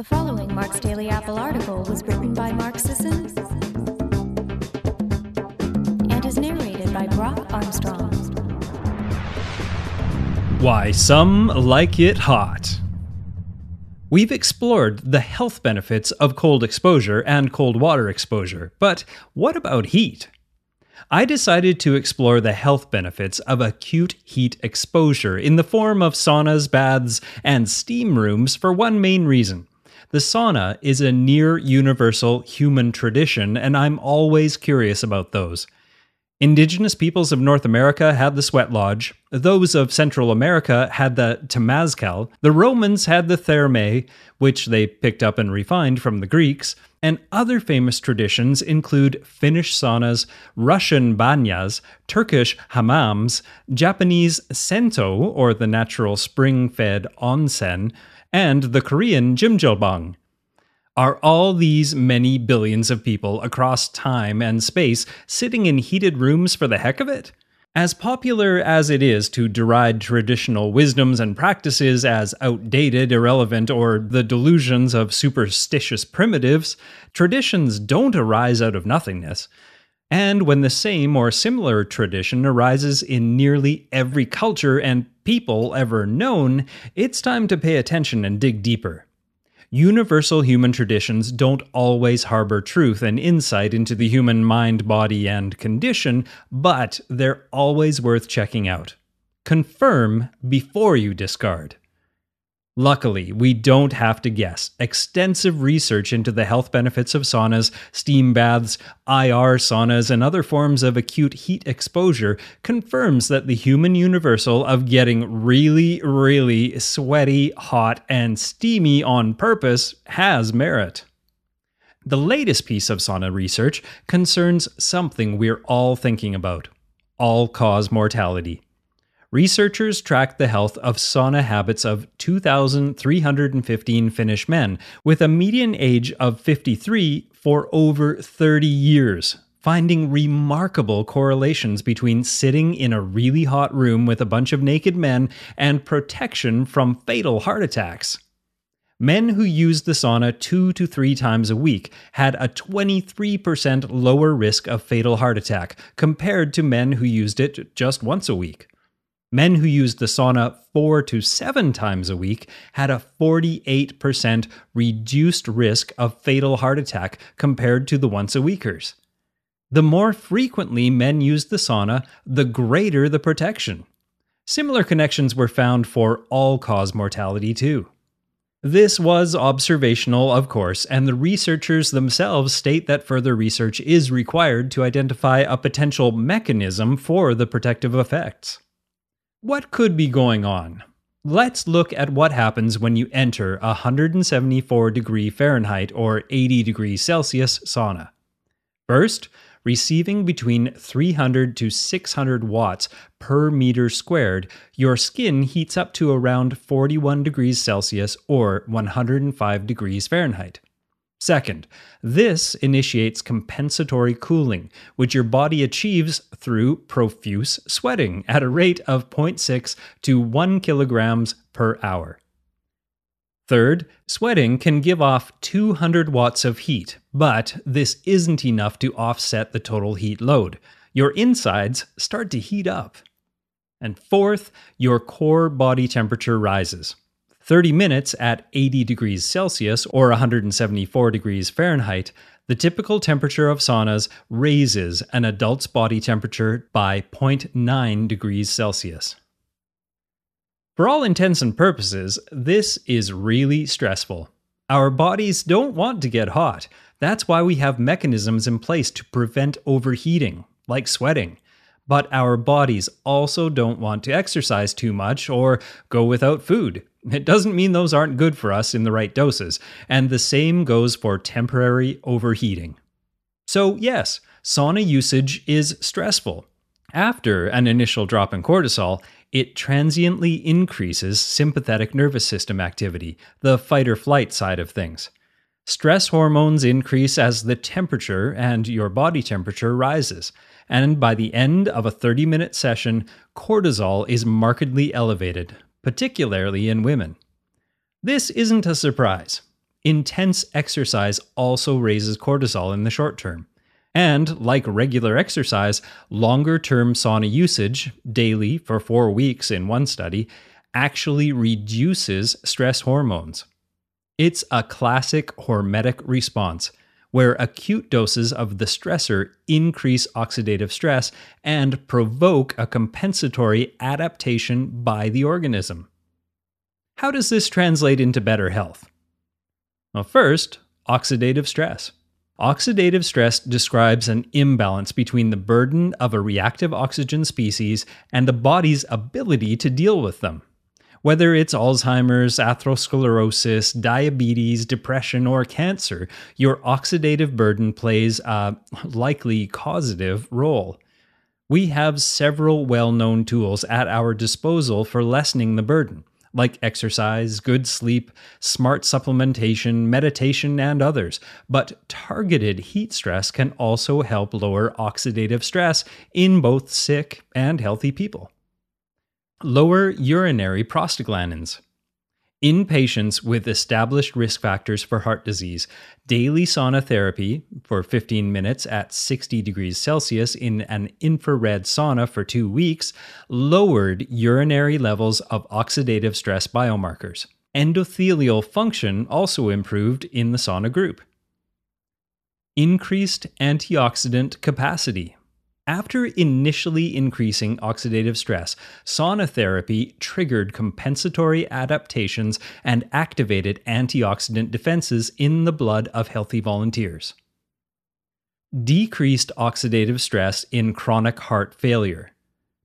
The following Mark's Daily Apple article was written by Mark Sisson and is narrated by Brock Armstrong. Why some like it hot. We've explored the health benefits of cold exposure and cold water exposure, but what about heat? I decided to explore the health benefits of acute heat exposure in the form of saunas, baths, and steam rooms for one main reason. The sauna is a near universal human tradition, and I'm always curious about those. Indigenous peoples of North America had the sweat lodge. Those of Central America had the temazcal. The Romans had the thermae, which they picked up and refined from the Greeks. And other famous traditions include Finnish saunas, Russian banyas, Turkish hammams, Japanese sento, or the natural spring fed onsen, and the Korean jjimjilbang. Are all these many billions of people across time and space sitting in heated rooms for the heck of it? As popular as it is to deride traditional wisdoms and practices as outdated, irrelevant, or the delusions of superstitious primitives, traditions don't arise out of nothingness. And when the same or similar tradition arises in nearly every culture and people ever known, it's time to pay attention and dig deeper. Universal human traditions don't always harbor truth and insight into the human mind, body, and condition, but they're always worth checking out. Confirm before you discard. Luckily, we don't have to guess. Extensive research into the health benefits of saunas, steam baths, IR saunas, and other forms of acute heat exposure confirms that the human universal of getting really, really sweaty, hot, and steamy on purpose has merit. The latest piece of sauna research concerns something we're all thinking about all cause mortality researchers tracked the health of sauna habits of 2,315 Finnish men, with a median age of 53 for over 30 years, finding remarkable correlations between sitting in a really hot room with a bunch of naked men and protection from fatal heart attacks. Men who used the sauna two to three times a week had a 23% lower risk of fatal heart attack compared to men who used it just once a week. Men who used the sauna four to seven times a week had a 48% reduced risk of fatal heart attack compared to the once a weekers. The more frequently men used the sauna, the greater the protection. Similar connections were found for all cause mortality, too. This was observational, of course, and the researchers themselves state that further research is required to identify a potential mechanism for the protective effects. What could be going on? Let's look at what happens when you enter a 174 degree Fahrenheit or 80 degrees Celsius sauna. First, receiving between 300 to 600 watts per meter squared, your skin heats up to around 41 degrees Celsius or 105 degrees Fahrenheit. Second, this initiates compensatory cooling, which your body achieves through profuse sweating at a rate of 0.6 to 1 kilograms per hour. Third, sweating can give off 200 watts of heat, but this isn't enough to offset the total heat load. Your insides start to heat up. And fourth, your core body temperature rises. 30 minutes at 80 degrees Celsius or 174 degrees Fahrenheit, the typical temperature of saunas raises an adult's body temperature by 0.9 degrees Celsius. For all intents and purposes, this is really stressful. Our bodies don't want to get hot. That's why we have mechanisms in place to prevent overheating, like sweating. But our bodies also don't want to exercise too much or go without food. It doesn't mean those aren't good for us in the right doses, and the same goes for temporary overheating. So, yes, sauna usage is stressful. After an initial drop in cortisol, it transiently increases sympathetic nervous system activity, the fight or flight side of things. Stress hormones increase as the temperature and your body temperature rises, and by the end of a 30 minute session, cortisol is markedly elevated, particularly in women. This isn't a surprise. intense exercise also raises cortisol in the short term. And like regular exercise, longer term sauna usage, daily for four weeks in one study, actually reduces stress hormones. It's a classic hormetic response where acute doses of the stressor increase oxidative stress and provoke a compensatory adaptation by the organism. How does this translate into better health? Well, first, oxidative stress. Oxidative stress describes an imbalance between the burden of a reactive oxygen species and the body's ability to deal with them. Whether it's Alzheimer's, atherosclerosis, diabetes, depression, or cancer, your oxidative burden plays a likely causative role. We have several well known tools at our disposal for lessening the burden like exercise, good sleep, smart supplementation, meditation, and others. But targeted heat stress can also help lower oxidative stress in both sick and healthy people. Lower urinary prostaglandins. In patients with established risk factors for heart disease, daily sauna therapy for 15 minutes at 60 degrees Celsius in an infrared sauna for two weeks lowered urinary levels of oxidative stress biomarkers. Endothelial function also improved in the sauna group. Increased antioxidant capacity. After initially increasing oxidative stress, sauna therapy triggered compensatory adaptations and activated antioxidant defenses in the blood of healthy volunteers. Decreased oxidative stress in chronic heart failure.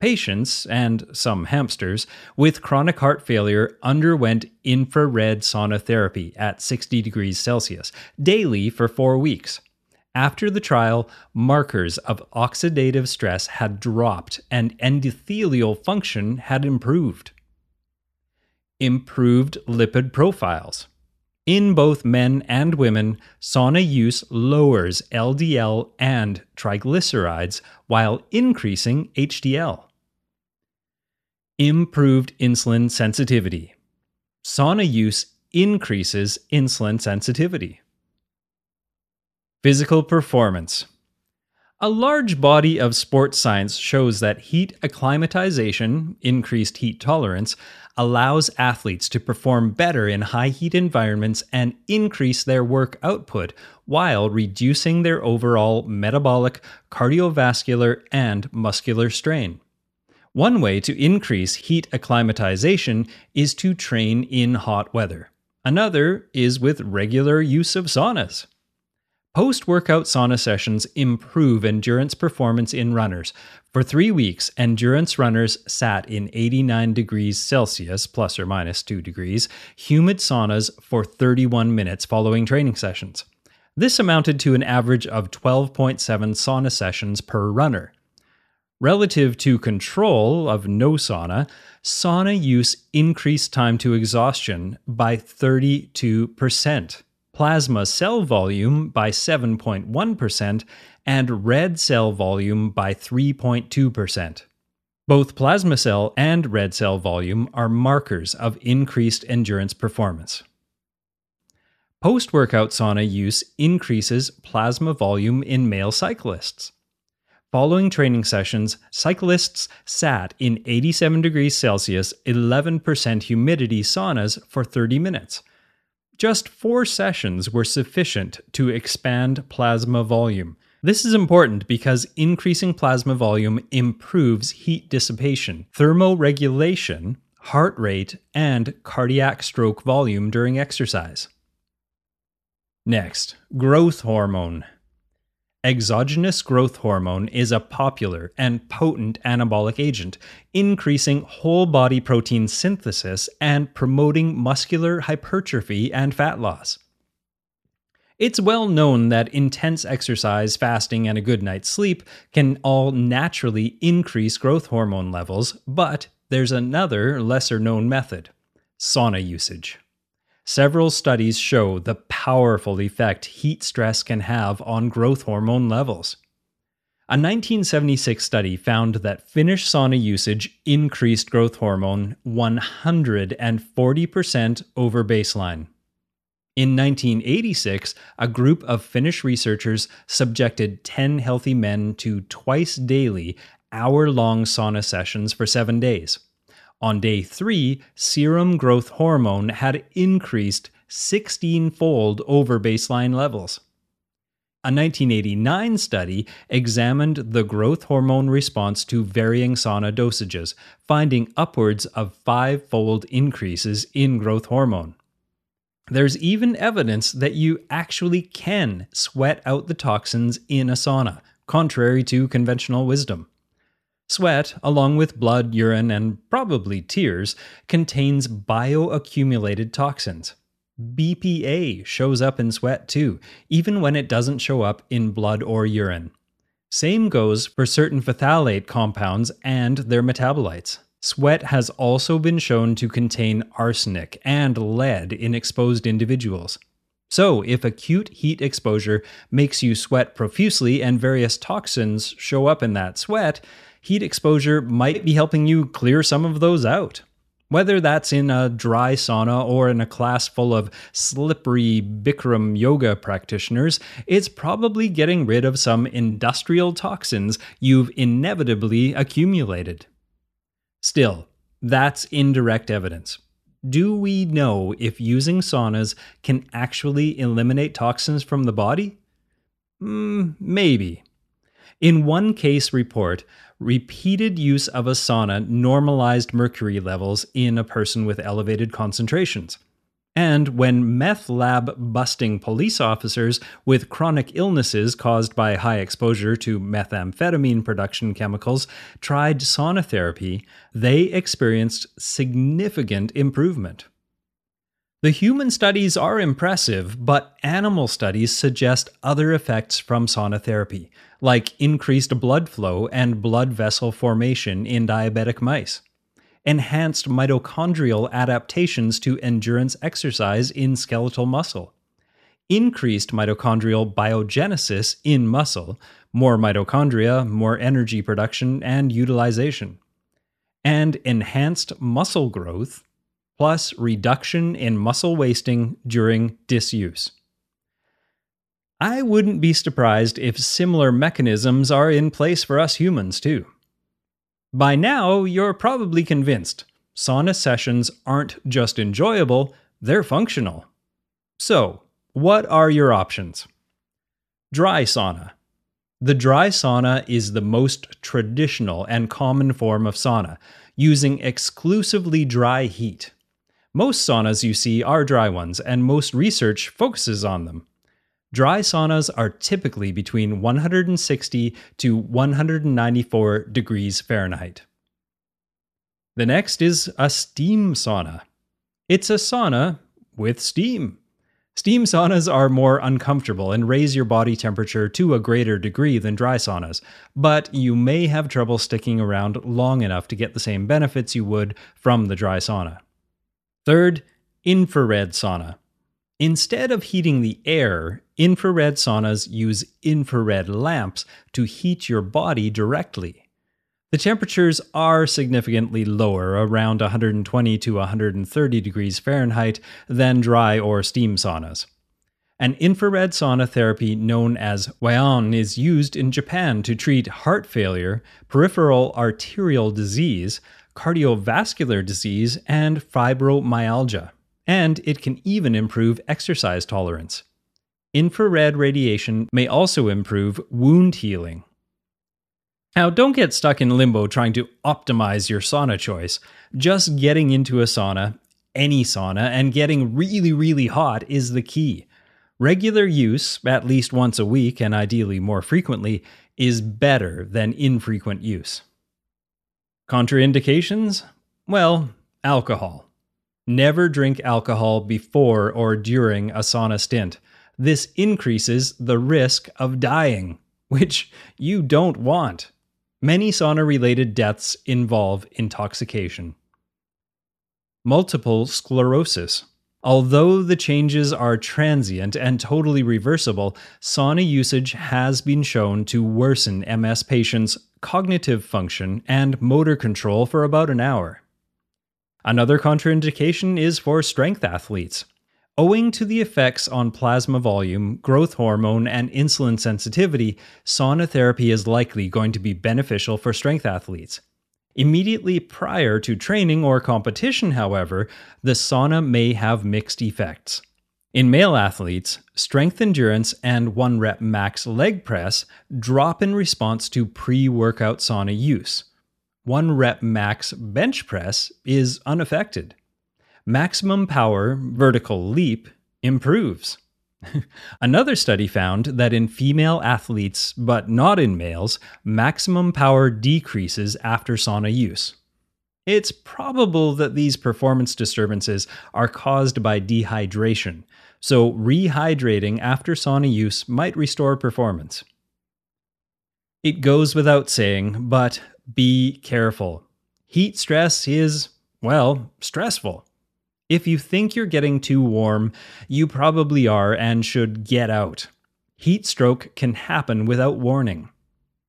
Patients, and some hamsters, with chronic heart failure underwent infrared sauna therapy at 60 degrees Celsius daily for four weeks. After the trial, markers of oxidative stress had dropped and endothelial function had improved. Improved lipid profiles. In both men and women, sauna use lowers LDL and triglycerides while increasing HDL. Improved insulin sensitivity. Sauna use increases insulin sensitivity. Physical performance. A large body of sports science shows that heat acclimatization, increased heat tolerance, allows athletes to perform better in high heat environments and increase their work output while reducing their overall metabolic, cardiovascular, and muscular strain. One way to increase heat acclimatization is to train in hot weather. Another is with regular use of saunas. Post workout sauna sessions improve endurance performance in runners. For three weeks, endurance runners sat in 89 degrees Celsius, plus or minus 2 degrees, humid saunas for 31 minutes following training sessions. This amounted to an average of 12.7 sauna sessions per runner. Relative to control of no sauna, sauna use increased time to exhaustion by 32% plasma cell volume by 7.1%, and red cell volume by 3.2%. Both plasma cell and red cell volume are markers of increased endurance performance. Post workout sauna use increases plasma volume in male cyclists. Following training sessions, cyclists sat in 87 degrees Celsius, 11% humidity saunas for 30 minutes just four sessions were sufficient to expand plasma volume. This is important because increasing plasma volume improves heat dissipation, thermoregulation, heart rate, and cardiac stroke volume during exercise. Next, growth hormone. Exogenous growth hormone is a popular and potent anabolic agent, increasing whole body protein synthesis and promoting muscular hypertrophy and fat loss. It's well known that intense exercise, fasting, and a good night's sleep can all naturally increase growth hormone levels, but there's another lesser known method sauna usage. Several studies show the powerful effect heat stress can have on growth hormone levels. A 1976 study found that Finnish sauna usage increased growth hormone 140% over baseline. In 1986, a group of Finnish researchers subjected 10 healthy men to twice daily, hour long sauna sessions for seven days. On day three, serum growth hormone had increased 16 fold over baseline levels. A 1989 study examined the growth hormone response to varying sauna dosages, finding upwards of five fold increases in growth hormone. There's even evidence that you actually can sweat out the toxins in a sauna, contrary to conventional wisdom. Sweat, along with blood, urine, and probably tears, contains bioaccumulated toxins. BPA shows up in sweat too, even when it doesn't show up in blood or urine. Same goes for certain phthalate compounds and their metabolites. Sweat has also been shown to contain arsenic and lead in exposed individuals. So, if acute heat exposure makes you sweat profusely and various toxins show up in that sweat, heat exposure might be helping you clear some of those out. Whether that's in a dry sauna or in a class full of slippery Bikram yoga practitioners, it's probably getting rid of some industrial toxins you've inevitably accumulated. Still, that's indirect evidence. Do we know if using saunas can actually eliminate toxins from the body? Mm, maybe. In one case report, repeated use of a sauna normalized mercury levels in a person with elevated concentrations. And when meth lab busting police officers with chronic illnesses caused by high exposure to methamphetamine production chemicals tried sauna therapy, they experienced significant improvement. The human studies are impressive, but animal studies suggest other effects from sauna therapy, like increased blood flow and blood vessel formation in diabetic mice, enhanced mitochondrial adaptations to endurance exercise in skeletal muscle, increased mitochondrial biogenesis in muscle, more mitochondria, more energy production and utilization, and enhanced muscle growth plus reduction in muscle wasting during disuse. I wouldn't be surprised if similar mechanisms are in place for us humans too. By now, you're probably convinced sauna sessions aren't just enjoyable, they're functional. So, what are your options? Dry sauna. The dry sauna is the most traditional and common form of sauna, using exclusively dry heat. Most saunas you see are dry ones, and most research focuses on them. Dry saunas are typically between 160 to 194 degrees Fahrenheit. The next is a steam sauna. It's a sauna with steam. Steam saunas are more uncomfortable and raise your body temperature to a greater degree than dry saunas, but you may have trouble sticking around long enough to get the same benefits you would from the dry sauna. Third, infrared sauna. Instead of heating the air, infrared saunas use infrared lamps to heat your body directly. The temperatures are significantly lower, around 120 to 130 degrees Fahrenheit, than dry or steam saunas. An infrared sauna therapy known as Waon is used in Japan to treat heart failure, peripheral arterial disease, cardiovascular disease, and fibromyalgia. And it can even improve exercise tolerance. Infrared radiation may also improve wound healing. Now, don't get stuck in limbo trying to optimize your sauna choice. Just getting into a sauna, any sauna, and getting really, really hot is the key. Regular use, at least once a week and ideally more frequently, is better than infrequent use. Contraindications? Well, alcohol. Never drink alcohol before or during a sauna stint. This increases the risk of dying, which you don't want. Many sauna related deaths involve intoxication. Multiple sclerosis. Although the changes are transient and totally reversible, sauna usage has been shown to worsen MS patients' cognitive function and motor control for about an hour. Another contraindication is for strength athletes. Owing to the effects on plasma volume, growth hormone, and insulin sensitivity, sauna therapy is likely going to be beneficial for strength athletes. Immediately prior to training or competition, however, the sauna may have mixed effects. In male athletes, strength endurance and 1 rep max leg press drop in response to pre workout sauna use. 1 rep max bench press is unaffected. Maximum power vertical leap improves. Another study found that in female athletes, but not in males, maximum power decreases after sauna use. It's probable that these performance disturbances are caused by dehydration, so rehydrating after sauna use might restore performance. It goes without saying, but be careful. Heat stress is, well, stressful. If you think you're getting too warm, you probably are and should get out. Heat stroke can happen without warning.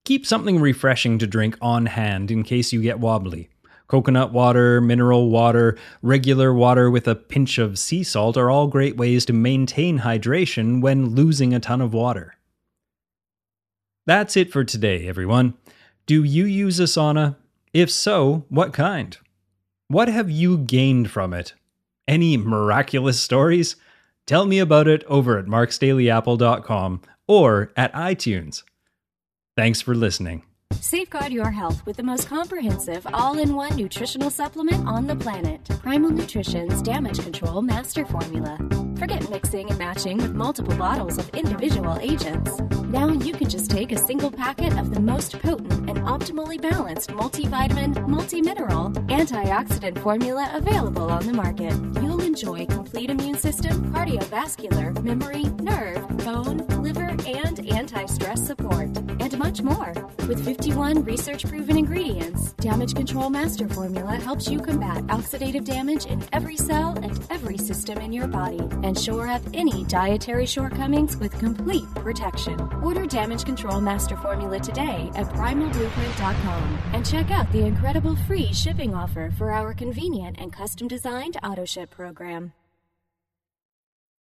Keep something refreshing to drink on hand in case you get wobbly. Coconut water, mineral water, regular water with a pinch of sea salt are all great ways to maintain hydration when losing a ton of water. That's it for today, everyone. Do you use a sauna? If so, what kind? What have you gained from it? Any miraculous stories? Tell me about it over at marksdailyapple.com or at iTunes. Thanks for listening. Safeguard your health with the most comprehensive all in one nutritional supplement on the planet Primal Nutrition's Damage Control Master Formula. Forget mixing and matching with multiple bottles of individual agents. Now you can just take a single packet of the most potent and optimally balanced multivitamin, multi-mineral, antioxidant formula available on the market. You'll enjoy complete immune system, cardiovascular, memory, nerve, bone, liver, and anti-stress support, and much more. With 51 research proven ingredients, Damage Control Master Formula helps you combat oxidative damage in every cell and every system in your body and shore up any dietary shortcomings with complete protection. Order Damage Control Master Formula today at primalblueprint.com and check out the incredible free shipping offer for our convenient and custom designed auto ship program.